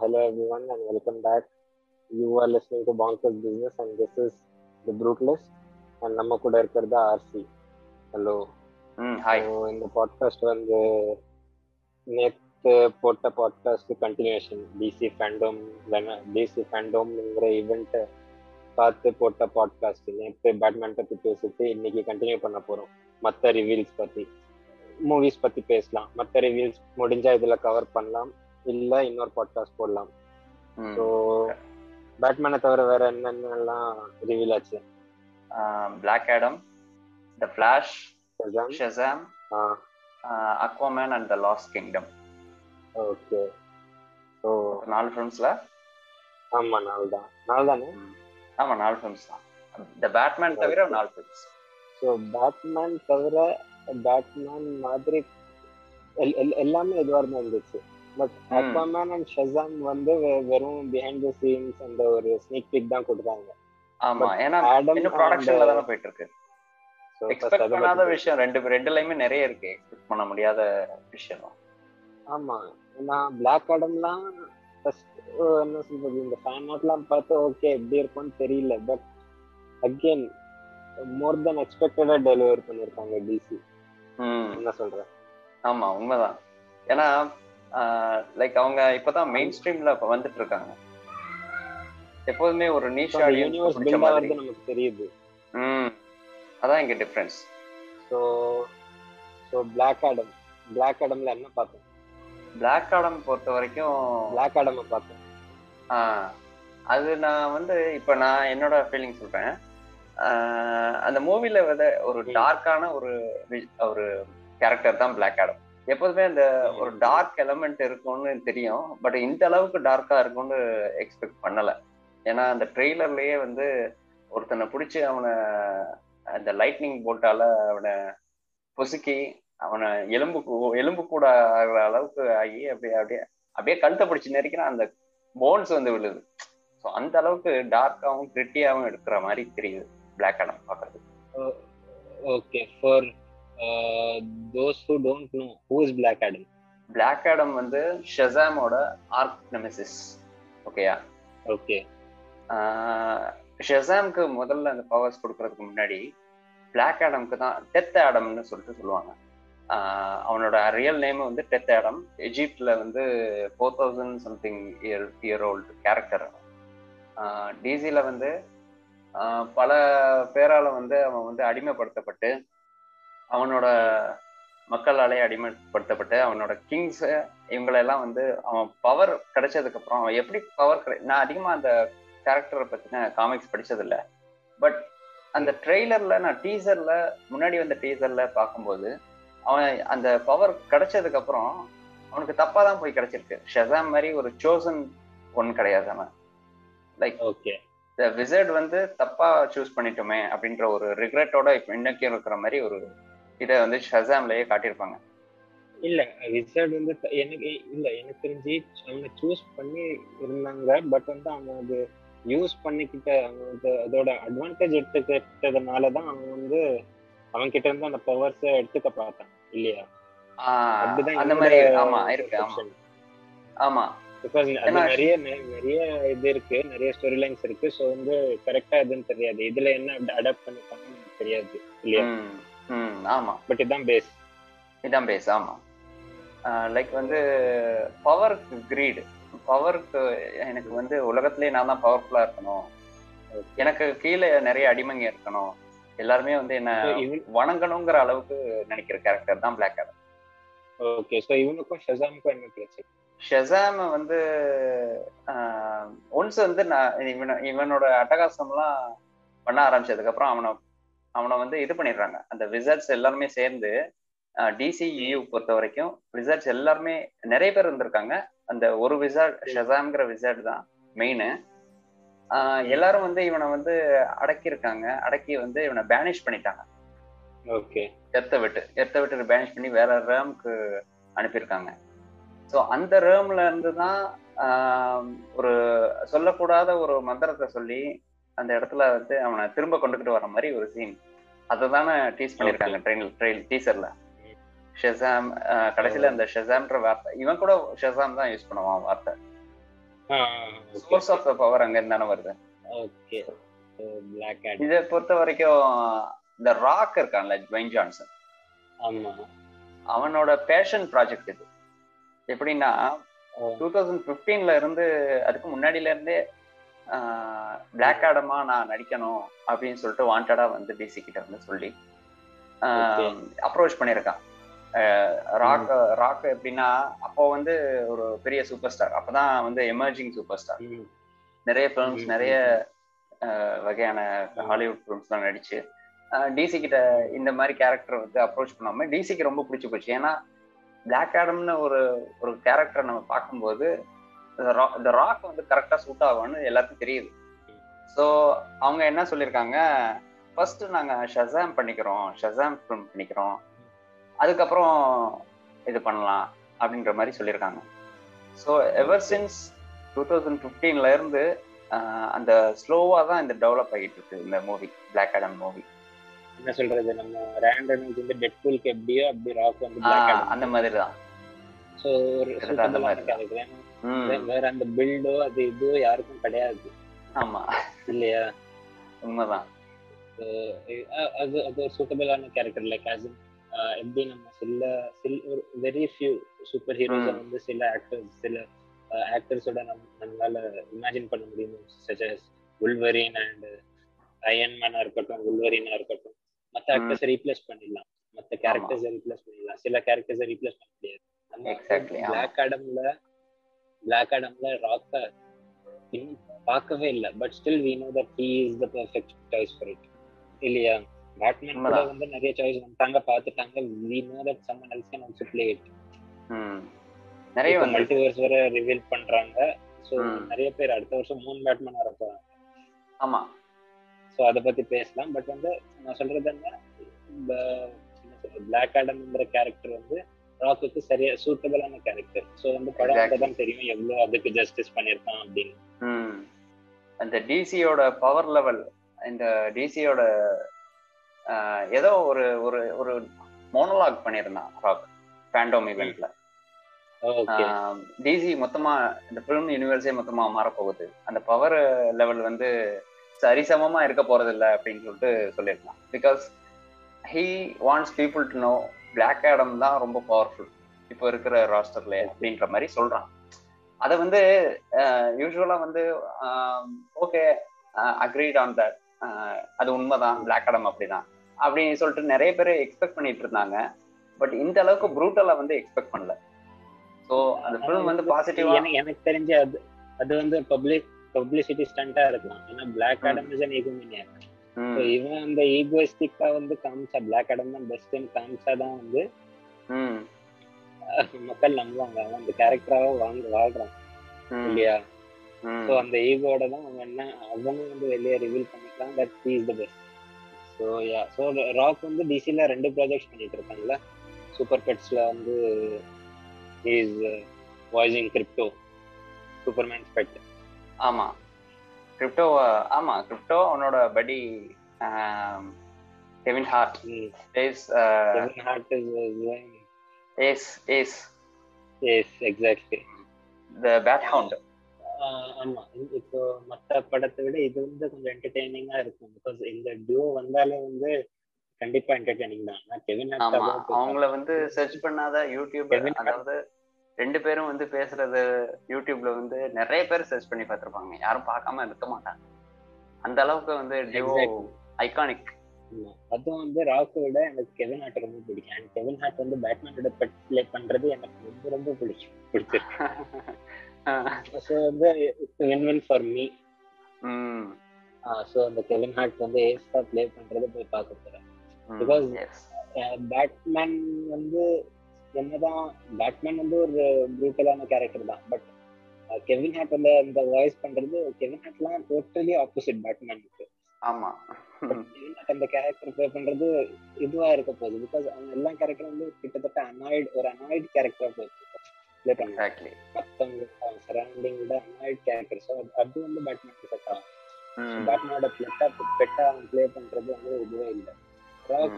hello everyone and welcome back. You are listening to Bonkers Business and this is the Brutalist and நம்ம கூட இருக்கிறது RC hello hi இந்த podcast வந்து நேற்று போட்ட podcast continuation DC fandom DC ஃபேண்டோம்ங்கிற ஈவெண்ட்டை பார்த்து போட்ட பாட்காஸ்ட் நேற்று பேட்மேன் பற்றி பேசிட்டு இன்னைக்கு கண்டினியூ பண்ண போகிறோம் மற்ற ரிவீல்ஸ் பற்றி மூவிஸ் பற்றி பேசலாம். மற்ற ரிவீல்ஸ் முடிஞ்சா இதில் கவர் பண்ணலாம். இல்லை இன்னொரு பாட்காஸ்ட் போடலாம். ஸோ பேட்மேனை தவிர வேற என்னென்னலாம் ரிவீல் ஆச்சு? Black Adam the Flash Shazam? Shazam Aquaman and the Lost Kingdom okay. So நாலு ஃபிலிம்ஸ்ல ஆமா நாள் தான். நாள் தானே? ஆமா நாலு ஃபிலிம்ஸ் தான். த பேட்மேன் தவிர நாலு ஃபிலிம்ஸ் ஸோ பேட்மேன் தவிர பேட்மேன் மாதிரி எல்- எல்- எல்லாமே இதுவாக இருந்துச்சு. பட். அக்வாமேன் அண்ட் ஷசாம் வந்து வெறும் பிஹைண்ட் த சீன்ஸ் அந்த ஒரு ஸ்னீக் பிக் தான் கொடுத்தாங்க. ஆமா ஏன்னா இன்னும் ப்ரொடக்ஷன்ல தானே போயிட்டு இருக்கு எக்ஸ்பெக்ட் பண்ணாத விஷயம் ரெண்டு ரெண்டுலயுமே நிறைய இருக்கு எக்ஸ்பெக்ட் பண்ண முடியாத விஷயம். ஆமா நான் பிளாக் ஆடம்லாம் ஃபர்ஸ்ட் என்ன சொல்றது இந்த ஃபேன் அவுட்லாம் பார்த்து ஓகே எப்படி இருக்கும்னு தெரியல. பட் அகெயின் மோர் தென் எக்ஸ்பெக்டடா டெலிவர் பண்ணிருக்காங்க டிசி என்ன சொல்ற? ஆமா உண்மைதான். ஏன்னா லைக் அவங்க இப்பதான் மெயின் ஸ்ட்ரீம்ல வந்துட்டு இருக்காங்க எப்போதுமே ஒரு நீஷ் யூனிவர்ஸ் ஆடியன்ஸ் பிடிச்ச மாதிரி. நமக்கு தெரியுது. ம் அதான் இங்க difference so so Black Adam Black ஆடம்ல என்ன பார்த்தோம்? பிளாக் ஆடம் பொறுத்த வரைக்கும் பிளாக் ஆடம் பார்த்தோம். ஆஹ், அது நான் வந்து இப்ப நான் என்னோட ஃபீலிங் சொல்றேன். அந்த மூவில வந்து ஒரு. டார்க்கான ஒரு ஒரு கேரக்டர் தான் பிளாக் ஆடம் எப்போதுமே அந்த ஒரு. டார்க் எலமெண்ட் இருக்கும்னு தெரியும். பட் இந்த அளவுக்கு டார்க்கா இருக்கும்னு எக்ஸ்பெக்ட் பண்ணல. ஏன்னா அந்த ட்ரெய்லர்லயே வந்து ஒருத்தனை பிடிச்சி அவனை அந்த லைட்னிங் போட்டால அவனை பொசுக்கி அவனை எலும்பு எலும்பு கூட ஆகிற அளவுக்கு ஆகி அப்படியே அப்படியே அப்படியே கழுத்தை பிடிச்சி நெரிக்கிறான் அந்த போன்ஸ் வந்து விழுது. ஸோ அந்த அளவுக்கு டார்க்காகவும் கிரிட்டியாகவும் எடுக்கிற மாதிரி தெரியுது. பிளாக் ஆடம் பார்க்கறது okay for those who don't know who is Black Adam Black Adam வந்து ஷெசாமோட ஆர்க் நெமெசிஸ் ஓகேயா ஓகே ஷெசாம்க்கு முதல்ல அந்த பவர்ஸ் கொடுக்கறதுக்கு முன்னாடி பிளாக் ஆடம்க்கு தான் டெத் ஆடம்னு சொல்லிட்டு சொல்லுவாங்க. அவனோட ரியல் நேம் வந்து டெத் ஆடம் எஜிப்ட்ல வந்து four thousand something year year old character டிசியில் வந்து பல பேரால வந்து அவன் வந்து அடிமைப்படுத்தப்பட்டு அவனோட மக்களாலே அடிமைப்படுத்தப்பட்டு அவனோட கிங்ஸ் இவங்களெல்லாம் வந்து அவன் பவர் கிடைச்சதுக்கு அப்புறம் அவன் எப்படி பவர் கிடை நான் அதிகமா அந்த கேரக்டரை பத்தின காமிக்ஸ் படிச்சதில்ல. பட் அந்த ட்ரெய்லர்ல நான் டீசர்ல முன்னாடி வந்த டீசர்ல பார்க்கும்போது அவன் அந்த பவர் கிடைச்சதுக்கு அப்புறம் அவனுக்கு தப்பா தான் போய் கிடைச்சிருக்கு. ஷெசாம் மாதிரி ஒரு சோசன் ஒன் கிடையாது அவன். லைக் ஓகே விசர்ட் வந்து தப்பா சூஸ் பண்ணிட்டோமே அப்படின்ற ஒரு ரிக்ரெட்டோட இப்போ இன்னைக்கும் இருக்கிற மாதிரி ஒரு இதை வந்து ஷசாம்லயே காட்டியிருப்பாங்க. இல்ல விசர்ட் வந்து எனக்கு இல்ல எனக்கு தெரிஞ்சு அவனை சூஸ் பண்ணி இருந்தாங்க பட் வந்து அவன் அது யூஸ் பண்ணிக்கிட்ட அவன் வந்து அதோட அட்வான்டேஜ் எடுத்துக்கிட்டதுனால தான் அவன் வந்து அவன் கிட்ட இருந்து அந்த பவர்ஸ் எடுத்துக்க பார்த்தான் இல்லையா? அந்த மாதிரி ஆமா இருக்கு ஆமா. ஆமா. பிகாஸ் நிறைய நிறைய இது இருக்கு நிறைய ஸ்டோரி லைன்ஸ் இருக்கு ஸோ வந்து கரெக்டா எதுன்னு தெரியாது. இதுல என்ன அடாப்ட் பண்ணிருக்காங்கன்னு எனக்கு தெரியாது இல்லையா? ம், ம், ஆமா. பட் இதுதான் பேஸ் இதான் பேஸ் ஆமா. லைக் வந்து பவருக்கு கிரீடு பவருக்கு எனக்கு வந்து உலகத்திலேயே நான் தான் பவர்ஃபுல்லா இருக்கணும். எனக்கு கீழே நிறைய அடிமைங்க இருக்கணும். எல்லாருமே வந்து என்ன வணங்கணுங்கிற அளவுக்கு நினைக்கிற கேரக்டர் தான் பிளாக் ஆடம் ஓகே ஸோ இவனுக்கும் ஷசாமுக்கும் என்ன பிரச்சனை? ஷெசாம் வந்து ஒன்ஸ் வந்து நான் இவன இவனோட அட்டகாசம்லாம் பண்ண ஆரம்பிச்சதுக்கு அப்புறம் அவனை அவனை வந்து இது பண்ணிடுறாங்க. அந்த விசர்ட்ஸ் எல்லாருமே சேர்ந்து டிசிஇயூ பொறுத்த வரைக்கும் விசர்ட்ஸ் எல்லாருமே நிறைய பேர் இருந்திருக்காங்க. அந்த ஒரு விசார்ட் ஷெசாம்ங்கிற விசார்ட் தான் மெயின் எல்லாரும் வந்து இவனை வந்து அடக்கியிருக்காங்க. அடக்கி வந்து இவனை பேனிஷ் பண்ணிட்டாங்க. ஓகே. எர்த்தை விட்டு. எர்த்தை விட்டு பேனிஷ் பண்ணி வேற ரேம்க்கு அனுப்பியிருக்காங்க. ஸோ அந்த ரேம்ல இருந்து தான் ஒரு சொல்லக்கூடாத ஒரு மந்திரத்தை சொல்லி அந்த இடத்துல வந்து அவனை திரும்ப கொண்டுகிட்டு வர மாதிரி ஒரு சீன் அதை தானே டீஸ் பண்ணியிருக்காங்க ட்ரெயின் ட்ரெயின் டீசர்ல ஷெசாம் கடைசியில அந்த ஷெசாம்ன்ற வார்த்தை இவன் கூட ஷெசாம் தான் யூஸ் பண்ணுவான் வார்த்தை. சோர்ஸ் ஆஃப் த பவர் அங்க இருந்தானே வருது. இதை பொறுத்த வரைக்கும் இந்த ராக் இருக்கான்ல ட்வைன் ஜான்சன் அவனோட பேஷன் ப்ராஜெக்ட் இது. எப்படின்னா டூ தௌசண்ட் ஃபிஃப்டீன்ல இருந்து அதுக்கு முன்னாடில இருந்தே பிளாக் ஆடமா நான் நடிக்கணும் அப்படின்னு சொல்லிட்டு வாண்டடா வந்து டிசி கிட்ட வந்து சொல்லி அப்ரோச் பண்ணியிருக்கான். ராக் ராக் எப்படின்னா அப்போ வந்து ஒரு பெரிய சூப்பர் ஸ்டார் அப்பதான் வந்து எமர்ஜிங் சூப்பர் ஸ்டார் நிறைய ஃபிலிம்ஸ் நிறைய வகையான ஹாலிவுட் ஃபிலிம்ஸ்லாம் நடிச்சு டிசி கிட்ட இந்த மாதிரி கேரக்டர் வந்து அப்ரோச் பண்ணாம டிசிக்கு ரொம்ப பிடிச்சி போச்சு. ஏன்னா பிளாக் ஆடம்னு ஒரு ஒரு கேரக்டர் நம்ம பார்க்கும்போது இந்த ராக் வந்து கரெக்டா சூட் ஆகும்னு எல்லாத்துக்கும் தெரியுது. ஸோ அவங்க என்ன சொல்லியிருக்காங்க? ஃபர்ஸ்ட் நாங்க ஷசாம் பண்ணிக்கிறோம் ஷசாம் ஃபிலிம் பண்ணிக்கிறோம். அதுக்கப்புறம் இது பண்ணலாம் அப்படின்ற மாதிரி சொல்லியிருக்காங்க. So ever since two thousand ஃபிஃப்டீன்ல இருந்து அந்த ஸ்லோவா தான் இந்த டெவலப் ஆகிட்டு இருக்கு இந்த மூவி பிளாக் ஆடம் மூவி என்ன சொல்றது? நம்ம ரேண்டன் வந்து டெட்பூலுக்கு எப்படியோ அப்படி ராக் வந்து அந்த மாதிரி தான். ஸோ ஒரு வேற அந்த பில்டோ அது இதுவோ யாருக்கும் கிடையாது. ஆமா. இல்லையா? உண்மைதான். அது அது ஒரு சூட்டபிளான கேரக்டர் லைக் ஆஸ் எப்படி நம்ம சில சில ஒரு வெரி ஃபியூ சூப்பர் ஹீரோஸ் வந்து சில ஆக்டர்ஸ் சில ஆக்டர்ஸோட நம் நம்மளால இமேஜின் பண்ண முடியும் such as Wolverine and Iron மேனா இருக்கட்டும் உல்வரினா இருக்கட்டும். மற்ற ஆக்டர்ஸை ரீப்ளேஸ் பண்ணிடலாம். மற்ற கேரக்டர்ஸை ரீப்ளேஸ் பண்ணிடலாம். சில கேரக்டர்ஸை ரீப்ளேஸ் பண்ண முடியாது. பிளாக் ஆடம்ல பிளாக் ஆடம்ல ராக்க இன்னும் பார்க்கவே இல்லை. But still we know that he is the perfect choice for it இல்லையா? பேட்மேன் கூட வந்து நிறைய சாய்ஸ் வந்துட்டாங்க பார்த்துட்டாங்க. We know that someone else can also play it நிறைய மல்டிவர்ஸ் வேற ரிவீல் பண்றாங்க. சோ நிறைய பேர் அடுத்த வருஷம் மூணு பேட்மேன் வர போறாங்க. ஆமா. சோ அத பத்தி பேசலாம். பட் வந்து நான் சொல்றது என்ன? பிளாக் ஆடம்ங்கிற கேரக்டர் வந்து ராக்குக்கு சரியா சூட்டபிளான கேரக்டர் சோ வந்து படம் தான் தெரியும் எவ்வளவு அதுக்கு ஜஸ்டிஸ் பண்ணிருக்கான் அப்படின்னு. அந்த டிசியோட பவர் லெவல் இந்த டிசியோட ஏதோ ஒரு ஒரு ஒரு மோனோலாக் பண்ணியிருந்தான் ராக் ஃபேண்டோம் ஈவெண்ட்ல டிசி மொத்தமா இந்த ஃபிலிம் யூனிவர்ஸே மொத்தமா மாறப்போகுது. அந்த பவர் லெவல் வந்து சரிசமமா இருக்க போறது இல்லை அப்படின்னு சொல்லிட்டு சொல்லியிருந்தான். Because he wants people to know Black Adam தான் ரொம்ப பவர்ஃபுல் இப்போ இருக்கிற ராஸ்டர்ல அப்படின்ற மாதிரி சொல்றான். அதை வந்து யூஸ்வலா வந்து ஓகே அக்ரீட் ஆன் தட் அது உண்மைதான். பிளாக் ஆடம் அப்படிதான். அப்படின்னு சொல்லிட்டு நிறைய பேர் எக்ஸ்பெக்ட் பண்ணிட்டு இருந்தாங்க. பட் இந்த அளவுக்கு ப்ரூட்டலா வந்து எக்ஸ்பெக்ட் பண்ணல. ஸோ அந்த ஃபிலிம் வந்து பாசிட்டிவா எனக்கு தெரிஞ்ச அது அது வந்து பப்ளிக் பப்ளிசிட்டி ஸ்டண்டா இருக்கலாம். ஏன்னா பிளாக் ஆடம் இஸ் அன் இவன் அந்த ஈகோயிஸ்டிக்கா வந்து காமிச்சா பிளாக் ஆடம் தான் பெஸ்ட்னு காமிச்சா தான் வந்து மக்கள் நம்புவாங்க. அவன் அந்த கேரக்டராக வாங்க வாழ்றான். இல்லையா? ஸோ அந்த ஈகோட தான் அவன் என்ன அவனும் வந்து வெளியே ரிவீல் பண்ணிக்கலாம் that he is the best so yeah so Rock வந்து டிசில ரெண்டு ப்ராஜெக்ட்ஸ் பண்ணிட்டு இருக்காங்கல்ல. சூப்பர் பெட்ஸ்ல வந்து is voicing Krypto Superman pet ஆமா. கிரிப்டோ ஆமா கிரிப்டோ அவனோட படி Kevin Hart is Kevin Hart is Ace Ace yes exactly the bat hound ஆமா இப்போ மத்த படத்தை விட இது வந்து கொஞ்சம் என்டர்டெய்னிங்கா இருக்கும். பிகாஸ் இந்த டியோ வந்தாலே வந்து கண்டிப்பா என்டர்டெய்னிங் தான். கெவின் ஆமா அவங்கள வந்து சர்ச் பண்ணாத யூடியூப் அதாவது ரெண்டு பேரும் வந்து பேசுறது யூடியூப்ல வந்து நிறைய பேர் சர்ச் பண்ணி பார்த்திருப்பாங்க. யாரும் பார்க்காம இருக்க மாட்டாங்க. அந்த அளவுக்கு வந்து ஐகானிக் அதுவும் வந்து ராக்கை விட எனக்கு கெவின் ஹார்ட் ரொம்ப பிடிக்கும். அண்ட் கெவின் ஹார்ட் வந்து பேட்மேனோட பெட் பிளே பண்றது எனக்கு ரொம்ப ரொம்ப பிடிக்கும் பிடிச்சிருக்கு. ஸோ வந்து win win for me. So அந்த கெவின் ஹார்ட் வந்து ஏஸ்டா பிளே பண்றது போய் பார்க்க போறேன். பிகாஸ் பேட்மேன் வந்து என்னதான் பேட்மேன் வந்து ஒரு ப்ரூட்டலான கேரக்டர் தான். பட் கெவின் ஹார்ட் வந்து அந்த வாய்ஸ் பண்றது கெவின் ஹார்ட்லாம் டோட்டலி ஆப்போசிட் பேட்மேனுக்கு ஆமா. அந்த கேரக்டர் ப்ளே பண்றது இதுவா இருக்க போகுது. பிகாஸ் அவங்க எல்லா கேரக்டரும் வந்து கிட்டத்தட்ட அனாய்டு ஒரு அனாய்டு கேரக்டரா போயிட்டு ப்ளே பண்ணுறாங்க மற்றவங்க சரௌண்டிங் விட அனாய்டு கேரக்டர் ஸோ அது வந்து பேட்மேனுக்கு செட் ஆகும். பேட்மேனோட பெட்டா பெட்டா அவன் ப்ளே பண்றது வந்து இதுவே இல்லை.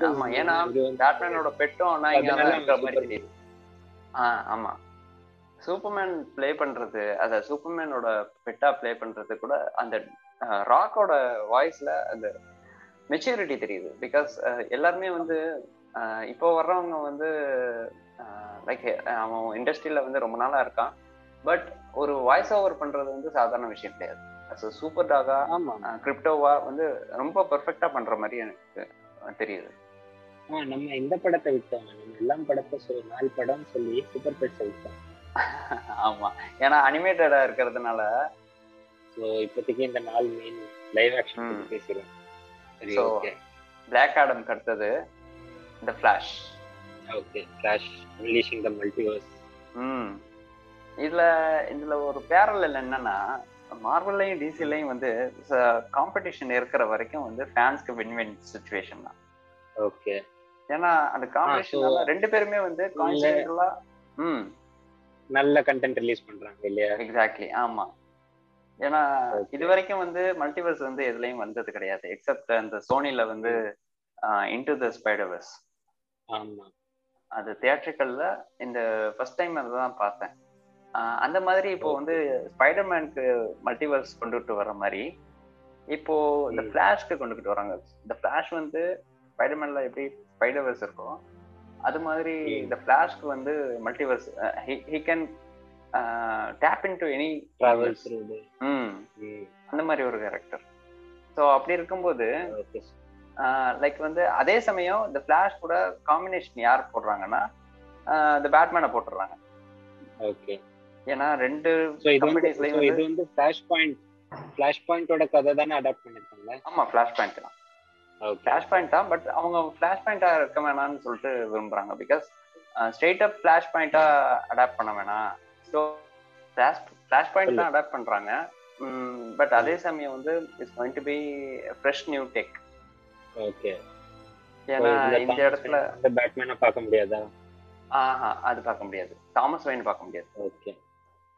ஆமா. ஏன்னா பேட்மேனோட பெட்டும் இருக்கிற மாதிரி தெரியுது ஆமா. சூப்பர்மேன் ப்ளே பண்றது அத சூப்பர்மேனோட பெட்டா ப்ளே பண்றது கூட அந்த ராக்கோட வாய்ஸ்ல அந்த மெச்சூரிட்டி தெரியுது. பிகாஸ் எல்லாருமே வந்து இப்போ வர்றவங்க வந்து லைக் அவன் இண்டஸ்ட்ரியில வந்து ரொம்ப நாளா இருக்கான். பட் ஒரு வாய்ஸ் ஓவர் பண்றது வந்து சாதாரண விஷயம் கிடையாது. சூப்பர் டாகா ஆமா. கிரிப்டோவா வந்து ரொம்ப பெர்ஃபெக்டா பண்ற மாதிரி எனக்கு தெரியுது. ஆ, நம்ம இந்த படத்தை விட்டோம்? நம்ம எல்லாம் படத்தை சொல்லி நாலு படம் சொல்லி சூப்பர் பெட்ஸ் விட்டோம். ஆமா. ஏன்னா அனிமேட்டடா இருக்கிறதுனால. ஸோ இப்போதைக்கு இந்த நாலு மெயின் லைவ் ஆக்ஷன். பேசிடுவோம் சரி ஓகே பிளாக் ஆடம்க்கு அடுத்தது இந்த Flash okay Flash unleashing the multiverse ம். இதுல இதுல ஒரு பேரல் என்னன்னா மார்வல்லையும் டிசிலையும் வந்து காம்படிஷன் இருக்கிற வரைக்கும் வந்து ஃபேன்ஸ்க்கு வின் வின் சுச்சுவேஷன் தான். ஓகே ஏன்னா அந்த காம்படிஷன் ரெண்டு பேருமே வந்து கான்ஸ்டன்டா ம். நல்ல கண்டென்ட் ரிலீஸ் பண்றாங்க இல்லையா? எக்ஸாக்ட்லி ஆமா. ஏன்னா. இது வரைக்கும் வந்து மல்டிவர்ஸ் வந்து எதுலயும் வந்தது கிடையாது எக்ஸப்ட் அந்த சோனில வந்து இன்டு த ஸ்பைடர்வர்ஸ் ஆமா. அது தியேட்ரிக்கல்ல இந்த ஃபர்ஸ்ட் டைம் அதுதான் பார்த்தேன். அந்த மாதிரி இப்போ வந்து ஸ்பைடர்மேனுக்கு மல்டிவர்ஸ் கொண்டுட்டு வர மாதிரி இப்போ இந்த. ஃபிளாஷ்க்கு கொண்டுகிட்டு வராங்க இந்த ஃபிளாஷ் வந்து ஸ்பைடர்மேன்ல எப்படி ஸ்பைடர்வர்ஸ் இருக்கும் அது மாதிரி. இந்த ஃபிளாஷ்க்கு வந்து multiverse he can tap in to any travel through ம். அந்த மாதிரி ஒரு கேரக்டர் ஸோ அப்படி இருக்கும்போது லைக் வந்து அதே சமயம் இந்த ஃபிளாஷ் கூட காம்பினேஷன் யார் போடுறாங்கன்னா இந்த பேட்மேனை போட்டுடுறாங்க. ஓகே ஏன்னா ரெண்டு இது வந்து ஃபிளாஷ் பாயிண்ட் ஃபிளாஷ் பாயிண்டோட கதை தானே அடாப்ட் பண்ணிருக்காங்க ஆமா ஃபிளாஷ் பாயிண்ட் தான். ஃபிளாஷ் பாயிண்ட் தான் பட் அவங்க ஃபிளாஷ் பாயிண்டா இருக்க வேணாம்னு சொல்லிட்டு விரும்புறாங்க. பிகாஸ் ஸ்ட்ரெயிட் அப் ஃபிளாஷ் பாயிண்டா அடாப்ட் பண்ண வேணாம். ஸோ ஃபிளாஷ் ஃபிளாஷ் பாயிண்ட் தான் அடாப்ட் பண்றாங்க. பட் அதே சமயம் வந்து it's going to be fresh new tech okay ஏன்னா இந்த இடத்துல பேட்மேனை பார்க்க முடியாதா? ஆஹா அது பார்க்க முடியாது. தாமஸ் வைன் பார்க்க முடியாது. ஓகே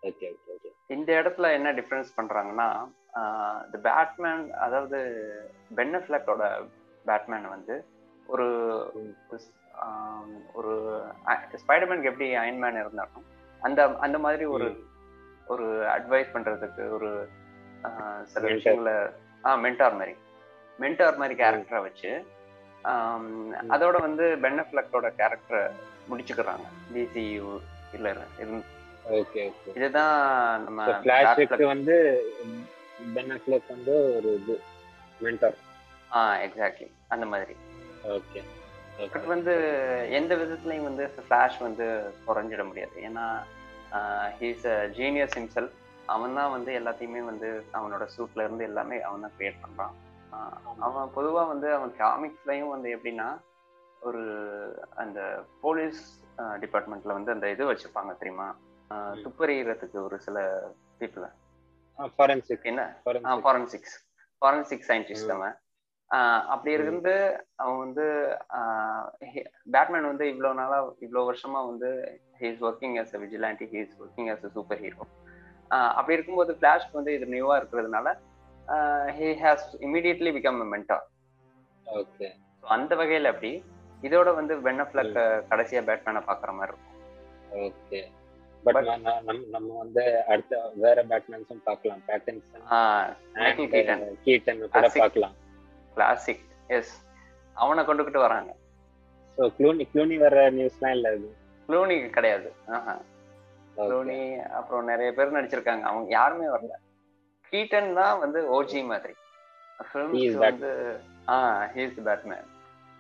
ஓகே ஓகே ஓகே இந்த இடத்துல என்ன டிஃபரன்ஸ் பண்றாங்கன்னா இந்த பேட்மேன் அதாவது பென்னஃபிளக்கோட பேட்மேன் வந்து ஒரு ஒரு ஸ்பைடர்மேனுக்கு எப்படி அயன்மேன் இருந்தாலும் அந்த அந்த மாதிரி ஒரு ஒரு அட்வைஸ் பண்றதுக்கு ஒரு சில. விஷயங்களை ஆ மென்டார் மாதிரி. மென்டார் மாதிரி கேரக்டரை வச்சு அதோட வந்து பென்னஃபிளக்கோட கேரக்டரை முடிச்சுக்கிறாங்க. டிசியூ இல்ல இருந்து இதுதான் நம்ம வந்து பென் அஃப்லெக் வந்து ஒரு இது மென்டர் ஆ எக்ஸாக்ட்லி அந்த மாதிரி. ஓகே பட் வந்து எந்த விதத்துலயும் வந்து ஃபிளாஷ் வந்து குறைஞ்சிட முடியாது. ஏன்னா ஹீஸ் அ ஜீனியஸ் ஹிம்செல் அவன் தான் வந்து எல்லாத்தையுமே வந்து அவனோட சூட்ல இருந்து எல்லாமே அவன் தான் கிரியேட் பண்றான். அவன் பொதுவா வந்து அவன் காமிக்ஸ்லயும் வந்து எப்படின்னா ஒரு அந்த போலீஸ் டிபார்ட்மெண்ட்ல வந்து அந்த இது வச்சிருப்பாங்க தெரியுமா. துப்பறியறதுக்கு ஒரு சில பீப்புள ஃபாரன்சிக் என்ன? Forensic forensics forensic scientist. அவன். அப்படி. இருந்து அவன் வந்து பேட்மேன் வந்து இவ்வளோ நாளா இவ்வளோ வருஷமா வந்து he's working as a vigilante he is working as a super hero அப்படி இருக்கும்போது ஃபிளாஷ்க்கு வந்து இது நியூவா இருக்கிறதுனால he has immediately become a mentor okay அந்த வகையில அப்படி இதோட வந்து பென்னஃபிளக் கடைசியா பேட்மேனை பாக்குற மாதிரி இருக்கும். ஓகே பட் நம்ம வந்து அடுத்த வேற பேட்மேன்ஸும் பார்க்கலாம். மைக்கேல் கீட்டன் கீட்டன் கூட. பார்க்கலாம். கிளாசிக் எஸ் அவனை கொண்டுகிட்டு வராங்க. ஸோ க்ளூனி க்ளூனி வர நியூஸ்லாம் இல்லை இது? க்ளூனி கிடையாது. ஆஹா. அப்புறம் நிறைய பேர் நடிச்சிருக்காங்க. அவங்க யாருமே வரல. கீட்டன் தான் வந்து ஓஜி மாதிரி. ஃபிலிம்ஸ் வந்து ஆ ஹீஸ் பேட்மேன்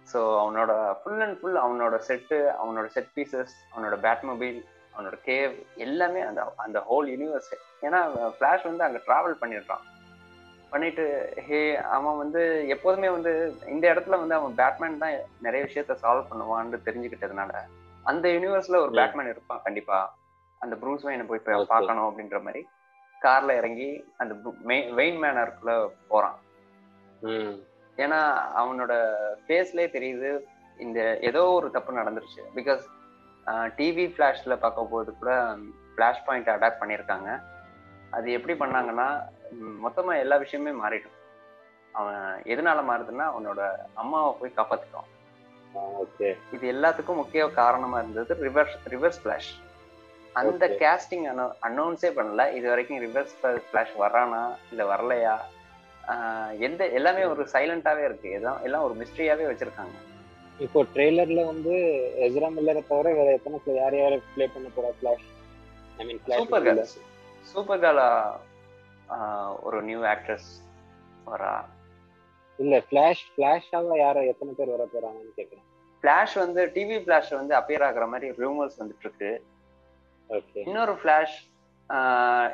ஸோ அவனோட ஃபுல் அண்ட் ஃபுல் அவனோட செட்டு அவனோட செட் பீசஸ் அவனோட பேட்மொபைல் அவனோட கேவ் எல்லாமே அந்த அந்த ஹோல் யூனிவர்ஸ் ஏன்னா ஃபிளாஷ் வந்து அங்கே ட்ராவல் பண்ணிடுறான் பண்ணிட்டு ஹே அவன் வந்து எப்போதுமே வந்து இந்த இடத்துல வந்து அவன் பேட்மேன் தான் நிறைய விஷயத்த சால்வ் பண்ணுவான்னு தெரிஞ்சுக்கிட்டதுனால அந்த யூனிவர்ஸ்ல ஒரு. பேட்மேன் இருப்பான் கண்டிப்பா. அந்த ப்ரூஸ் வெயினை போய். பார்க்கணும் அப்படின்ற மாதிரி கார்ல இறங்கி அந்த வெயின் மேனருக்குள்ள போறான். ஏன்னா அவனோட ஃபேஸ்லயே தெரியுது இந்த ஏதோ ஒரு தப்பு நடந்துருச்சு. பிகாஸ் டிவி ஃபிளாஷ்ல பார்க்க போது கூட ஃபிளாஷ் பாயிண்ட் அடாப்ட் பண்ணியிருக்காங்க. அது எப்படி பண்ணாங்கன்னா ம், மொத்தமா எல்லா விஷயமே மாறிடும். அவன் எதனால மாறுதுன்னா அவனோட அம்மாவை போய் காப்பாத்திட்டான். ஓகே இது எல்லாத்துக்கும் முக்கிய காரணமா இருந்தது ரிவர்ஸ் ரிவர்ஸ் ஃபிளாஷ் அந்த. கேஸ்டிங் அனௌன்ஸே பண்ணல. இது வரைக்கும் ரிவர்ஸ் ஃபிளாஷ் வரானா இல்ல வரலையா? எந்த எல்லாமே ஒரு சைலண்டாவே இருக்கு. எல்லாம் எல்லாம் ஒரு மிஸ்ட்ரியாவே வச்சிருக்காங்க. இப்போ ட்ரெய்லர்ல வந்து எஸ்ரா மில்லரை தவிர வேற எத்தனை யார் யார் ப்ளே பண்ண போறா Flash I mean Supergirl சூப்பர் கேர்ளா ஒரு நியூ ஆக்ட்ரஸ் வரா? இல்ல ஃபிளாஷ் ஃபிளாஷாவ யார எத்தனை பேர் வர போறாங்கன்னு கேக்குறேன். ஃபிளாஷ் வந்து டிவி ஃபிளாஷ் வந்து அப்பியர் ஆகுற மாதிரி ரூமர்ஸ் வந்துட்டு இருக்கு ஓகே இன்னொரு ஃபிளாஷ்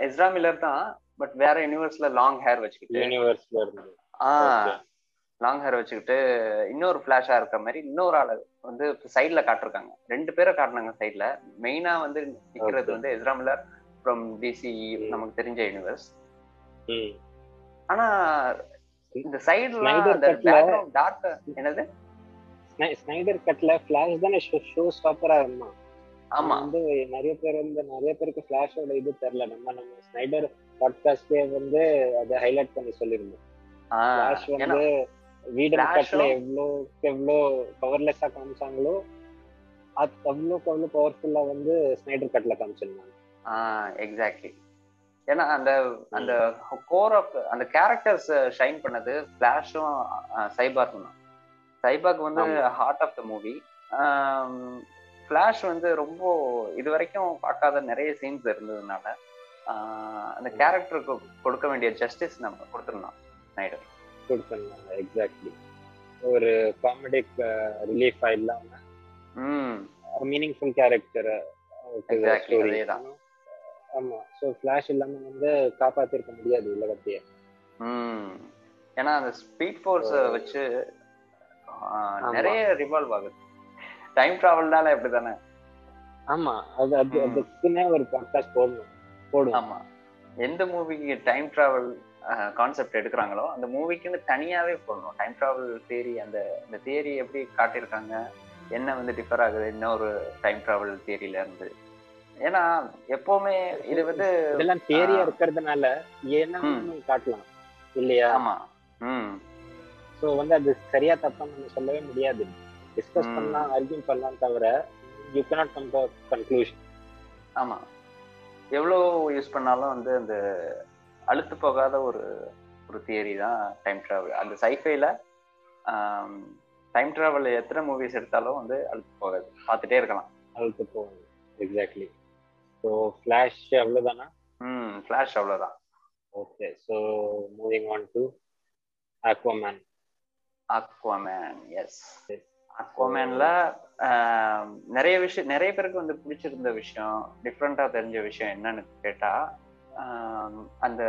எஸ்ரா மில்லர் தான் பட் வேற யூனிவர்ஸ்ல லாங் ஹேர் வச்சுக்கிட்டு. யூனிவர்ஸ்ல இருந்து. ஆஹ். லாங் ஹேர் வச்சுக்கிட்டு இன்னொரு ஃபிளாஷா இருக்கிற மாதிரி இன்னொரு ஆளு வந்து சைட்ல காட்டிருக்காங்க. ரெண்டு பேரை காட்டினாங்க சைட்ல மெயினா வந்து நிக்கிறது. வந்து எஸ்ரா மில்லர் ஃப்ரம் டிசி நமக்கு தெரிஞ்ச யூனிவர்ஸ் ம் ஆனா இந்த சைடுல டார்க் என்னது? ஸ்னை- ஸ்னைடர் கட்ல ஃபிளாஷ் தானே ஷோ ஸ்டாப்பரா இருந்தான் ஆமா. வந்து நிறைய பேர் வந்து நிறைய பேருக்கு ஃபிளாஷோட இது தெரியல. நம்ம நம்ம ஸ்னைடர் பாட்காஸ்ட்லயே வந்து அதை ஹைலைட் பண்ணி சொல்லியிருந்தோம். ஃபிளாஷ் வந்து உம் எவ்வளோ எவ்வளோ பவர்லெஸ்ஸா காமிச்சாங்களோ அது அவ்வளோக்கு அவ்வளோ பவர்ஃபுல்லா வந்து ஸ்னைடர் கட்ல காமிச்சிருந்தாங்க. எக்ஸாக்ட்லி ஏன்னா அந்த அந்த கோர் ஆஃப் அந்த கேரக்டர்ஸ் ஷைன் பண்ணது ஃபிளாஷும் சைபாக்கும் தான். சைபாக் வந்து. Heart of the movie Flash வந்து ரொம்ப இது வரைக்கும் பார்க்காத நிறைய சீன்ஸ் இருந்ததுனால அந்த கேரக்டருக்கு கொடுக்க வேண்டிய ஜஸ்டிஸ் நம்ம கொடுத்துருந்தோம் கொடுத்துருந்தாங்க எக்ஸாக்ட்லி ஒரு காமெடிக் ரிலீஃப் இல்லாம மீனிங்ஃபுல் கேரக்டர் அதேதான். ஆமா ஸோ ஃபிளாஷ் இல்லாம வந்து காப்பாத்திருக்க முடியாது உலகத்தையே ஏன்னா அந்த ஸ்பீட் ஃபோர்ஸ் வச்சு. நிறைய ரிவால்வ் ஆகுது. டைம் டிராவல்னால எப்படிதானே ஆமா அது அது. அதுக்குன்னே ஒரு பாட்காஸ்ட் போடணும் போடுவோம். ஆமா. எந்த மூவிக்கு டைம் டிராவல் கான்செப்ட் எடுக்கிறாங்களோ அந்த மூவிக்குன்னு தனியாவே போடணும் டைம் டிராவல் தியரி அந்த இந்த தியரி எப்படி காட்டியிருக்காங்க என்ன வந்து டிஃபர் ஆகுது இன்னொரு டைம் டிராவல் தியரியில இருந்து ஏன்னா எப்பவுமே இது வந்து இதெல்லாம் தேரியா ஆ. இருக்கிறதுனால. நம்ம காட்டலாம் இல்லையா ஆமா ம் ஸோ வந்து அது சரியா தப்பா நம்ம சொல்லவே முடியாது டிஸ்கஸ். பண்ணலாம் ஆர்கியூம் பண்ணலாம் தவிர you cannot come to conclusion ஆமா எவ்வளோ யூஸ் பண்ணாலும் வந்து அந்த அழுத்து போகாத ஒரு ஒரு தியரி தான் டைம் டிராவல் அந்த சைஃபைல டைம் டிராவல் எத்தனை மூவிஸ் எடுத்தாலும் வந்து அழுத்து போகாது. பார்த்துட்டே இருக்கலாம். அதுக்கு போகணும் எக்ஸாக்ட்லி ஸோ ஃப்ளாஷ் அவ்வளோதானா ம் ஃப்ளாஷ் அவ்வளோதான் okay so moving on to Aquaman Aquaman yes அக்வாமேன்ல நிறைய விஷயம் நிறைய பேருக்கு வந்து பிடிச்சிருந்த விஷயம் டிஃப்ரெண்டா தெரிஞ்ச விஷயம் என்னன்னு கேட்டா ஆம், அந்த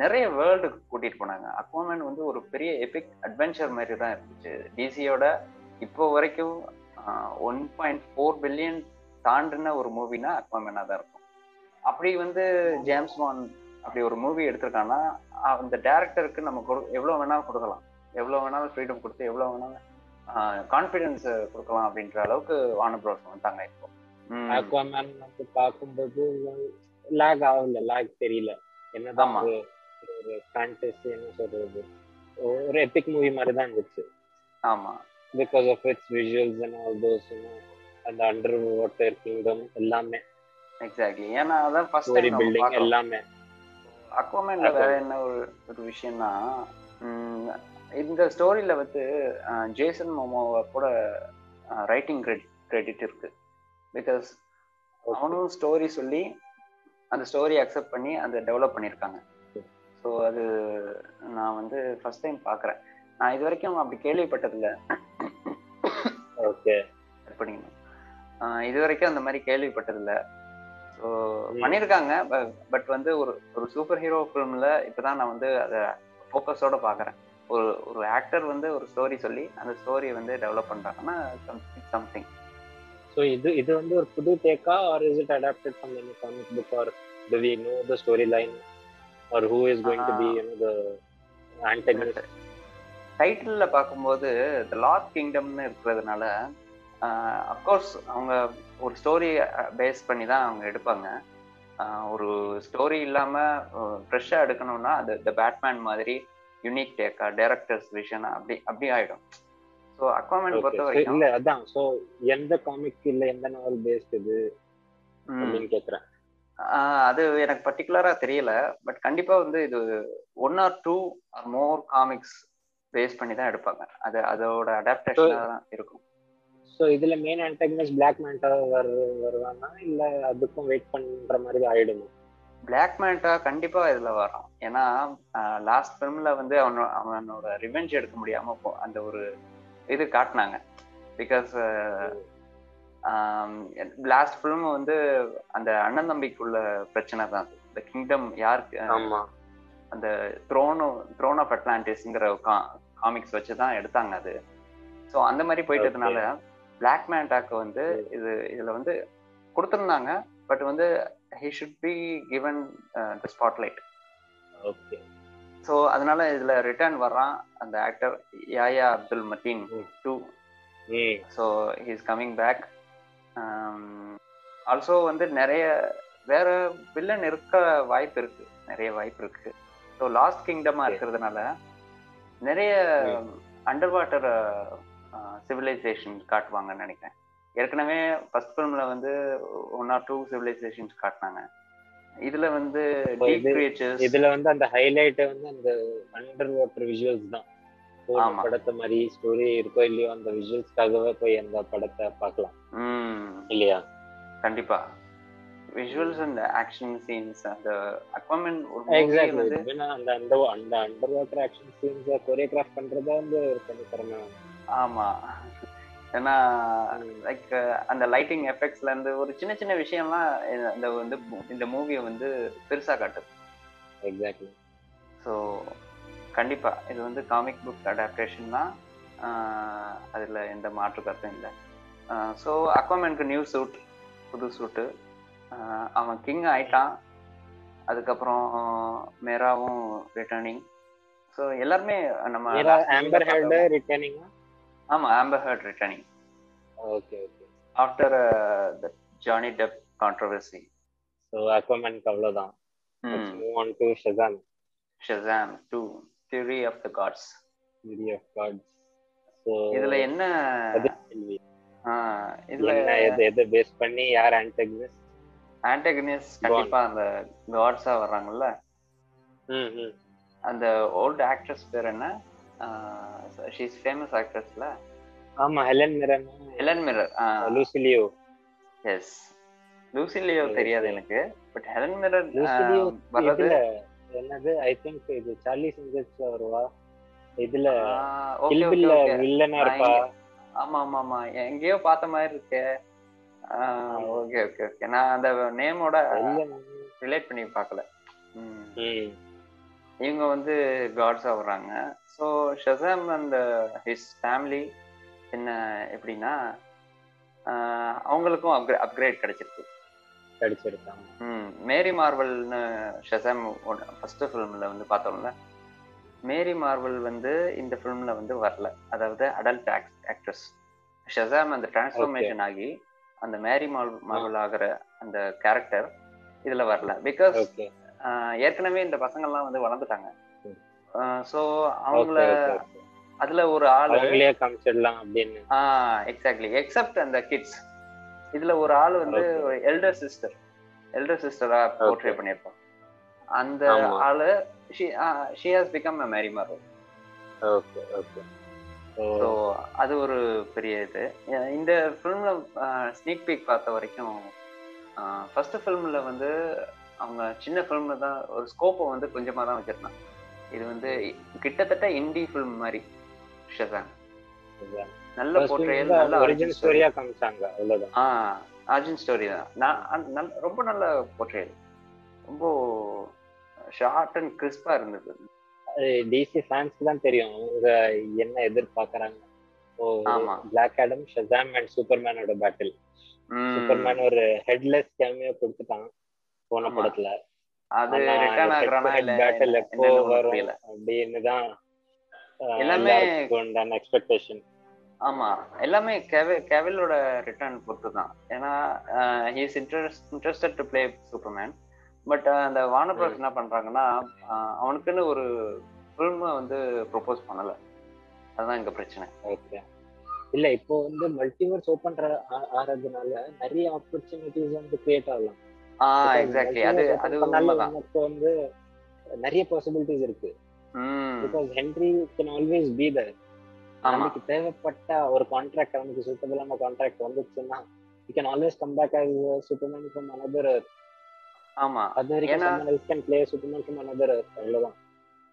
நிறைய வேர்ல்டுக்கு கூட்டிட்டு போனாங்க. அக்வாமேன் வந்து ஒரு பெரிய எபிக் அட்வென்ச்சர் மாதிரி தான் இருந்துச்சு. டிசியோட இப்போ வரைக்கும் ஒன் பாயிண்ட் ஃபோர் பில்லியன் தாண்டின ஒரு மூவினா அக்வாமேனா தான் இருக்கும். அப்படி வந்து ஜேம்ஸ் மான் அப்படி ஒரு மூவி எடுத்திருக்காங்கன்னா அந்த டேரக்டருக்கு நம்ம கொடு எவ்வளோ வேணாலும் கொடுக்கலாம். எவ்வளோ வேணாலும் ஃப்ரீடம் கொடுத்து எவ்வளோ வேணாலும் கான்ஃபிடென்ஸ் கொடுக்கலாம் அப்படின்ற அளவுக்கு வான ப்ரோஸ் வந்துட்டாங்க இப்போ. வந்து பார்க்கும்போது லேக் ஆகல லேக் தெரியல. என்னதான். ஒரு ஒரு ஃபேண்டசி என்ன சொல்றது. ஒரு எபிக் மூவி மாதிரி தான் இருந்துச்சு. ஆமா. Because of its visuals and all those அந்த அண்டர் வாட்டர் கிங்டம் எல்லாமே. எக்ஸாக்ட்லி ஏன்னா அதான் ஃபர்ஸ்ட் டைம் பில்டிங் எல்லாமே. அக்வாமேன்ல வேற என்ன ஒரு ஒரு விஷயம்னா இந்த ஸ்டோரியில வந்து ஜேசன் மோமோவை கூட ரைட்டிங் கிரெடிட் இருக்கு. பிகாஸ் அவனும் ஸ்டோரி சொல்லி அந்த ஸ்டோரி அக்செப்ட் பண்ணி அதை டெவலப் பண்ணியிருக்காங்க ஸோ அது நான் வந்து ஃபர்ஸ்ட் டைம் பார்க்குறேன் நான் இது வரைக்கும் அப்படி கேள்விப்பட்டதில்ல. ஓகே பண்ணிக்கணும் இது வரைக்கும் அந்த மாதிரி கேள்விப்பட்டதில்ல. ஸோ. பண்ணியிருக்காங்க பட் வந்து ஒரு ஒரு சூப்பர் ஹீரோ ஃபிலிம்ல இப்போதான் நான் வந்து அதை ஃபோக்கஸோட பார்க்குறேன் ஒரு ஒரு ஆக்டர் வந்து ஒரு ஸ்டோரி சொல்லி அந்த ஸ்டோரி வந்து டெவலப் பண்றாங்கன்னா சம்திங் ஸோ இது இது வந்து ஒரு புது டேக்கா or is it adapted from any comic book or do we know the story line or who is going to be you know the antagonist டைட்டில்ல பார்க்கும்போது த லாஸ்ட் கிங்டம்னு இருக்கிறதுனால of course அவங்க ஒரு ஸ்டோரி பேஸ் பண்ணி தான் அவங்க எடுப்பாங்க. ஒரு ஸ்டோரி இல்லாம ஃப்ரெஷ்ஷாக எடுக்கணும்னா அது த பேட்மேன் மாதிரி யூனிக் டேக்கா டேரக்டர்ஸ் விஷன் அப்படி அப்படி ஆயிடும். ஸோ அக்வாமேன் பொறுத்த வரைக்கும். இல்ல அதான். சோ எந்த காமிக் இல்ல எந்த நாவல் பேஸ்ட் இது அப்படின்னு கேக்குறேன். அது எனக்கு பர்டிகுலரா தெரியல. பட் கண்டிப்பா வந்து இது one or two or more comics base பண்ணி தான் எடுப்பாங்க. அது அதோட அடாப்டேஷனா தான் இருக்கும். ஸோ இதுல மெயின் ஆன்டகனிஸ்ட் பிளாக் மேண்டா வரு வருவானா? இல்ல அதுக்கும் வெயிட் பண்ற மாதிரி ஆயிடுமா? பிளாக் மேண்டா கண்டிப்பா இதுல வரும். ஏன்னா லாஸ்ட் ஃபிலிம்ல வந்து அவனோட அவனோட ரிவெஞ்ச் எடுக்க முடியாம போ அந்த ஒரு இது காட்டினாங்க. பிகாஸ் லாஸ்ட் ஃபிலிம் வந்து அந்த அண்ணன் தம்பிக்குள்ள பிரச்சனை தான். இந்த கிங்டம் யாருக்கு ஆமா. அந்த த்ரோனோ த்ரோன் ஆஃப் அட்லாண்டிஸ்ங்கிற காமிக்ஸ் வச்சு தான் எடுத்தாங்க அது. ஸோ அந்த மாதிரி போயிட்டதுனால பிளாக் மேண்டாக்கு வந்து இது இதுல வந்து கொடுத்துருந்தாங்க. பட் வந்து he should be given the spotlight okay so அதனால இதுல ரிட்டர்ன் வர்றான் அந்த actor Yahya Abdul Mateen two so he's coming back also வந்து நிறைய வேற வில்லன் இருக்க வாய்ப்பு இருக்கு. நிறைய வாய்ப்பு இருக்கு. ஸோ லாஸ்ட் கிங்டமா இருக்கிறதுனால நிறைய அண்டர் வாட்டர் சிவிலைசேஷன் காட்டுவாங்கன்னு நினைக்கிறேன். ஏற்கனவே ஃபர்ஸ்ட் ஃபிலிம்ல வந்து ஒன் ஆர் டூ சிவிலைசேஷன்ஸ் காட்டினாங்க. இதுல வந்து இதுல வந்து அந்த ஹைலைட் வந்து அந்த அண்டர் வாட்டர் விஷுவல்ஸ் தான். படத்தை மாதிரி ஸ்டோரி இருக்கோ இல்லையோ அந்த விஷுவல்ஸ்க்காகவே போய் அந்த படத்தை பார்க்கலாம். இல்லையா? கண்டிப்பா. விஷுவல்ஸ் அண்ட் ஆக்ஷன் சீன்ஸ் அந்த அக்வாமென் எக்ஸாக்ட்லி அந்த அந்த அந்த under water action scenes choreograph பண்றதா வந்து ஒரு தனித்திறமை. ஆமா. ஏன்னா லைக் அந்த லைட்டிங் எஃபெக்ட்ஸ்ல இருந்து ஒரு சின்ன சின்ன விஷயம்லாம் இந்த- வந்து இந்த மூவியை வந்து பெருசா காட்டுது. எக்ஸாக்ட்லி ஸோ கண்டிப்பா இது வந்து காமிக் புக் அடாப்டேஷன் தான். அதுல எந்த மாற்று கருத்தும் இல்லை. ஸோ அக்வாமேனுக்கு நியூ சூட் புது சூட்டு அவன் கிங் ஆயிட்டான். அதுக்கப்புறம் மேராவும் ரிட்டர்னிங் ஸோ எல்லாருமே நம்ம ஆம்பர். ஆமா Amber Heard returning okay okay after the Johnny Depp controversy so அக்வமேனுக்கு அவ்வளோதான் move on to Shazam Shazam two theory of the gods city of gods so இதுல என்ன? இதுல என்ன எது எதை பேஸ் பண்ணி யார் ஆன்டகனிஸ்ட் ஆன்டகனிஸ் கண்டிப்பா அந்த காட்ஸா வர்றாங்கல்ல? ம் ம். அந்த ஓல்டு ஆக்ட்ரஸ் பேர் என்ன? ஷீஸ் ஃபேமஸ் ஆக்ட்ரஸ்ல ஆமா Helen Mirren Helen Mirren Lucy Liu yes Lucy Liu Yes, தெரியாது. எனக்கு பட் ஹெலன் மிரர் லூசிலியோ இதுல என்னது? ஐ திங்க் இது சார்லி சிங்கர்ஸ்ல வருவா இதுல கில்பில்ல வில்லனா இருப்பா? ஆமா ஆமா ஆமா. எங்கேயோ பார்த்த மாதிரி இருக்கே. Okay okay okay. நான் அந்த நேமோட ரிலேட் பண்ணி பார்க்கல. ம். இவங்க வந்து காட்ஸா வர்றாங்க ஸோ ஷசாம் அந்த ஹிஸ் ஃபேமிலி என்ன எப்படின்னா அவங்களுக்கும் அப்கிரே அப்கிரேட் கிடைச்சிருக்கு. கிடைச்சிருக்காங்க. ம் மேரி மார்வல்னு ஷசாம் ஃபர்ஸ்ட் ஃபிலிம்ல வந்து பார்த்தோம்ல மேரி மார்வல் வந்து இந்த ஃபிலிம்ல வந்து வரல. அதாவது அடல்ட் ஆக்ட்ரஸ் ஷசாம் அந்த டிரான்ஸ்ஃபர்மேஷன் ஆகி அந்த மேரி மார்வல் ஆகிற அந்த கேரக்டர் இதுல வரல. பிகாஸ் ஏற்கனவே இந்த பசங்கள்லாம் வந்து வளர்ந்துட்டாங்க. ஸோ அவங்கள அதுல ஒரு ஆளு அவங்களே காமிச்சிடலாம் அப்படின்னு. எக்ஸாக்ட்லி எக்ஸப்ட் அந்த கிட்ஸ் இதுல ஒரு ஆள் வந்து எல்டர் சிஸ்டர் எல்டர் சிஸ்டரா போர்ட்ரே Okay. பண்ணியிருப்பான். அந்த. ஆளு she has become a Mary Marrow okay okay so அது ஒரு பெரிய இது. இந்த ஃபிலிம்ல ஸ்னீக் பீக் பார்த்த வரைக்கும் ஃபர்ஸ்ட் ஃபிலிம்ல வந்து அவங்க சின்ன ஃபிலிம்ல தான் ஒரு ஸ்கோப்பை வந்து கொஞ்சமா தான் வச்சிருந்தாங்க. இது வந்து கிட்டத்தட்ட இண்டி ஃபிலிம் மாதிரி ஷசான். நல்ல போர்ட்ரேயல் நல்ல ஒரிஜினல் ஸ்டோரியா காமிச்சாங்க அவ்வளவுதான். ஆ ஆர்ஜின் ஸ்டோரி தான். ரொம்ப நல்ல போர்ட்ரேயல் ரொம்ப ஷார்ட் அண்ட் கிறிஸ்பா இருந்தது. டிசி ஃபேன்ஸ்க்கு தான் தெரியும் அவங்க என்ன எதிர்பார்க்கறாங்க. ஓ ஆமா. பிளாக் ஆடம் ஷசாம் அண்ட் சூப்பர்மேனோட பேட்டில் சூப்பர்மேன் ஒரு ஹெட்லெஸ் கேமியோ கொடுத்துட்டான். போன. படத்துல. அது ரிட்டர்ன் ஆகுறானா இல்ல பேட்டில் எப்போ வரும் அப்படின்னு தான் எல்லாமே- எக்ஸ்பெக்டேஷன் ஆமா. எல்லாமே கெவி கெவிலோட ரிட்டர்ன் பொறுத்து தான் ஏன்னா he's interest interested to play Superman but அந்த வார்னர் ப்ராஸ் என்ன பண்றாங்கன்னா அவனுக்குன்னு ஒரு ஃபில்ம் வந்து ப்ரொபோஸ் பண்ணல. அதுதான் இங்க பிரச்சனை. ஓகே இல்ல இப்போ வந்து மல்டிவர்ஸ் ஓபன் ஆறதுனால நிறைய ஆப்பர்ச்சுனிட்டிஸ் வந்து கிரியேட் ஆகலாம். எக்ஸாக்ட்லி அது உண்மைதான். வந்து நிறைய பாசிபிலிட்டிஸ் இருக்கு. Because Henry Kane always be there நாளைக்கு தேவைப்பட்ட ஒரு கான்ட்ராக்ட் அவனுக்கு சூட்டபிளான கான்ட்ராக்ட் வந்துச்சுன்னா you can always come back as Superman from another ஆமா. அது வரைக்கும் someone else can play Superman from another அவ்வளவுதான்.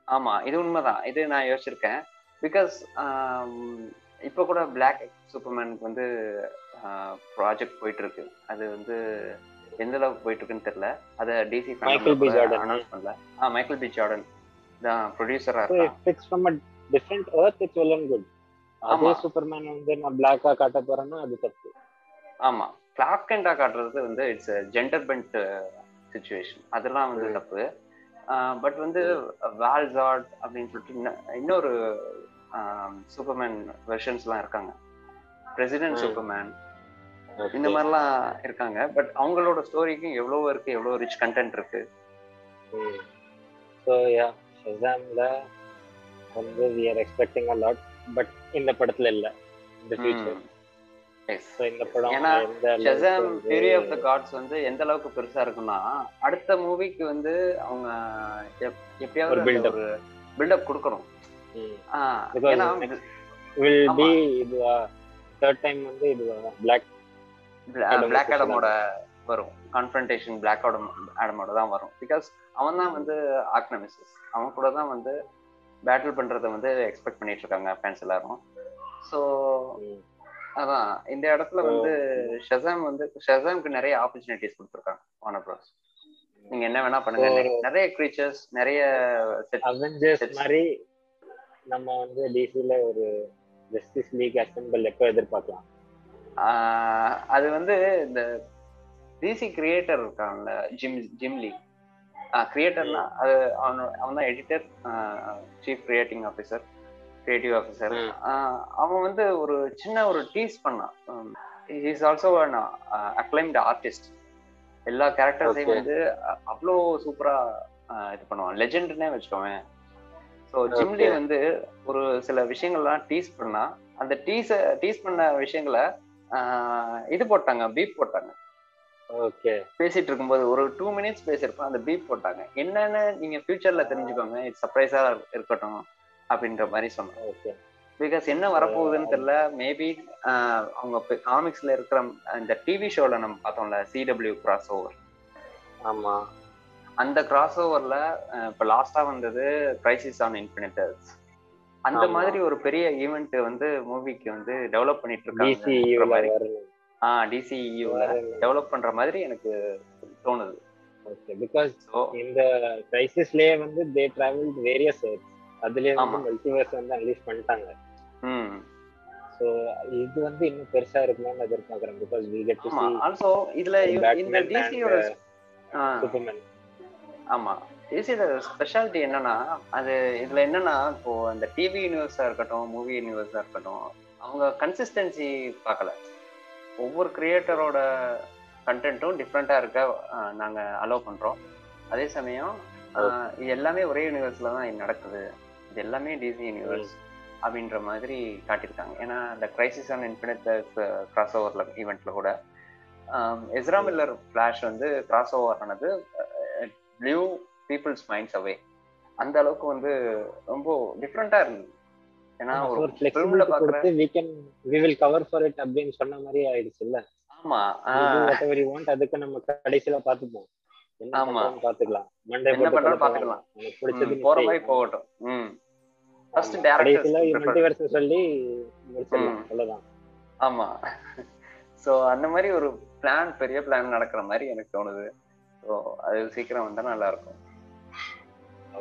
ஆமா இது உண்மைதான். இது நான் யோசிச்சிருக்கேன். பிகாஸ் இப்போ கூட பிளாக் சூப்பர்மேனுக்கு வந்து ப்ராஜெக்ட் போயிட்டு இருக்கு. அது வந்து எந்த அளவுக்கு போயிட்டு இருக்குன்னு தெரியல அதை DC Michael B. Jordan. Announce பண்ணல ஆ மைக்கேல் பி ஜார்டன் தான் ப்ரொடியூசரா இருக்கான் from a different earth, it's well and good. அதே ஆமா. சூப்பர்மேன் வந்து நான் பிளாக்கா காட்ட போறேன்னா அது தப்பு ஆமா கிளாக் கண்டா காட்டுறது வந்து இட்ஸ் ஜெண்டர் பென்ட் சுச்சுவேஷன் அதெல்லாம் வந்து ம். தப்பு பட் வந்து வால்சார்ட் அப்படின்னு சொல்லிட்டு இன்ன- இன்னொரு சூப்பர்மேன் வெர்ஷன்ஸ்லாம் இருக்காங்க பிரசிடென்ட். சூப்பர்மேன் இந்த மாதிரிலாம் இருக்காங்க. பட் அவங்களோட ஸ்டோரிக்கும் எவ்வளவு இருக்கு எவ்வளவு ரிச் கண்டென்ட் இருக்கு. ஸோ யா ஷசாம்ல வந்து we are expecting a lot but இந்த படத்துல இல்ல. இந்த ஃபியூச்சர் வந்து- ஃபியூரி ஆஃப் த காட்ஸ் வந்து எந்த அளவுக்கு பெருசா இருக்குன்னா அடுத்த மூவிக்கு வந்து அவங்க எப்- எப்படியாவது ஒரு பில்டப் கொடுக்கணும். ஆமா. be இதுவா தேர்ட் டைம் வந்து இதுவா பிளாக் பிளாக் ஆடமோட வரும். கான்ஃபரன்டேஷன் பிளாக் ஆடம் ஆடமோட தான் வரும். பிகாஸ் அவன் தான் வந்து ஆக்னமிசஸ் அவன் கூட தான் வந்து பேட்டில் பண்றதை வந்து எக்ஸ்பெக்ட் பண்ணிட்டு இருக்காங்க ஃபேன்ஸ் எல்லாரும். ஸோ அதான். இந்த இடத்துல வந்து ஷசாம் வந்து ஷசாம்க்கு நிறைய ஆப்பர்ச்சுனிட்டிஸ் கொடுத்துருக்காங்க வானர் ப்ரோஸ் நீங்க என்ன வேணா பண்ணுங்க. So- நிறைய- க்ரீச்சர்ஸ் நிறைய அவெஞ்சர்ஸ் மாதிரி நம்ம வந்து டிசில ஒரு ஜஸ்டிஸ் லீக் அசம்பிள் எப்போ எதிர்பார்க்கலாம்? அது வந்து இந்த டிசி கிரியேட்டர் இருக்கான்ல ஜிம் ஜிம்லி கிரியேட்டர்னா அது அவன் அவன் தான் editor chief creating officer creative officer. அவன் வந்து ஒரு சின்ன ஒரு டீஸ் பண்ணான். இஸ் ஆல்சோ அக்ளைம்டு ஆர்டிஸ்ட் எல்லா கேரக்டர்ஸையும். வந்து அவ்வளோ சூப்பரா இது பண்ணுவான். லெஜெண்ட்னே வச்சுக்கோவேன். ஸோ ஜிம்லி. வந்து ஒரு சில விஷயங்கள்லாம் டீஸ் பண்ணா அந்த டீஸ டீஸ் பண்ண விஷயங்களை இது போட்டாங்க பீப் போட்டாங்க. ஓகே. பேசிட்டு இருக்கும்போது ஒரு டூ மினிட்ஸ் பேசியிருப்போம் அந்த பீப் போட்டாங்க. என்னன்னு நீங்க ஃபியூச்சர்ல தெரிஞ்சுக்கோங்க இட்ஸ் சர்ப்ரைஸா இருக்கட்டும் அப்படின்ற மாதிரி சொன்னாங்க. ஓகே. பிகாஸ் என்ன வரப்போகுதுன்னு தெரியல மேபி அவங்க காமிக்ஸ்ல இருக்கிற இந்த டிவி ஷோல நம்ம பார்த்தோம்ல சிடபிள்யூ கிராஸ் ஓவர் ஆமா. அந்த கிராஸ் ஓவர்ல இப்ப லாஸ்டா வந்தது கிரைசிஸ் ஆன் இன்ஃபினிட்டர்ஸ் அந்த. மாதிரி ஒரு பெரிய ஈவெண்ட் வந்து மூவிக்கு வந்து டெவலப் பண்ணிட்டு இருக்காங்க டிசியூல மாதிரி வரணும் ஆ டிசிஇயூல டெவலப் பண்ற மாதிரி எனக்கு தோணுது. ஓகே பிகாஸ் இந்த கிரைசிஸ்லயே வந்து தே டிராவல் வேரியஸ் அதுலயே வந்து. மல்டிவர்ஸ் வந்து அன்லீஸ் பண்ணிட்டாங்க. ம். ஸோ இது வந்து இன்னும் பெருசா இருக்கணும்னு எதிர்பார்க்கறேன். Because we get to also இதுல இந்த டிசியோட சூப்பர்மேன் ஆமா. டிசியோட ஸ்பெஷாலிட்டி என்னன்னா அது இதுல என்னன்னா இப்போ அந்த டிவி யூனிவர்ஸா இருக்கட்டும் மூவி யூனிவர்ஸா இருக்கட்டும் அவங்க கன்சிஸ்டன்சி பார்க்கல. ஒவ்வொரு கிரியேட்டரோட கண்டென்ட்டும் டிஃப்ரெண்டா இருக்க ஆஹ், நாங்க அலோவ் பண்றோம். அதே சமயம் இது எல்லாமே ஒரே யூனிவர்ஸ்ல தான் நடக்குது. இது எல்லாமே டிசி யூனிவர்ஸ் அப்படின்ற மாதிரி காட்டியிருக்காங்க. ஏன்னா இந்த கிரைசிஸ் ஆன் இன்ஃபினிட் கிராஸ் ஓவர்ல ஈவெண்ட்ல கூட எஸ்ரா மில்லர் ஃபிளாஷ் வந்து கிராஸ் ஓவர் ஆனது ப்ளூ பீப்புள்ஸ் மைண்ட்ஸ் அவே அந்த அளவுக்கு வந்து ரொம்ப டிஃப்ரெண்டா இருந்தது. ஏன்னா ஒரு ஃபிலிம்ல cover for it அப்படின்னு சொன்ன மாதிரி ஆயிடுச்சு இல்ல ஆமா you want அதுக்கு நம்ம கடைசியில பாத்துப்போம் ஆமா. பாத்துக்கலாம் மண்டே என்ன பண்றோம்னு பாத்துக்கலாம். எனக்கு பிடிச்சது நீ போற. மாதிரி போகட்டும். ம். Prefer. மல்டிவர்ஸ் சொல்லி முடிச்சிடலாம். அவ்வளவுதான். ஆமா. சோ அந்த மாதிரி ஒரு பிளான் பெரிய பிளான் நடக்கிற மாதிரி எனக்கு தோணுது. அது சீக்கிரம் வந்தா நல்லா இருக்கும்.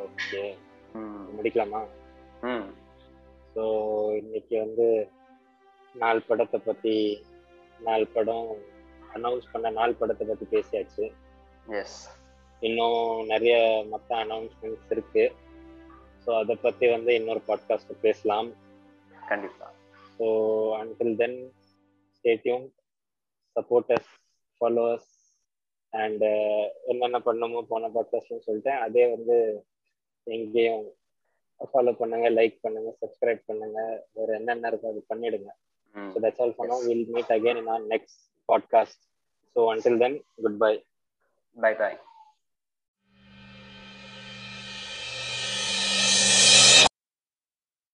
ஓகே. முடிக்கலாமா? ஸோ இன்னைக்கு வந்து நாலு படத்தை பத்தி நாலு படம் அனௌன்ஸ் பண்ண நாலு படத்தை பத்தி பேசியாச்சு. எஸ் இன்னும் நிறைய மற்ற அனௌன்ஸ்மெண்ட்ஸ் இருக்கு. ஸோ அதை பத்தி வந்து இன்னொரு பாட்காஸ்ட் பேசலாம். கண்டிப்பா. So until then stay tuned supporters followers and என்னென்ன பண்ணணுமோ போன பாட்காஸ்ட்னு சொல்லிட்டேன். அதே வந்து எங்கேயும் ஃபாலோ பண்ணுங்க லைக் பண்ணுங்க சப்ஸ்கிரைப் பண்ணுங்க. வேற என்னென்ன இருக்கோ அது பண்ணிடுங்க. So that's all for now. Will meet again in our next podcast so until then good bye bye bye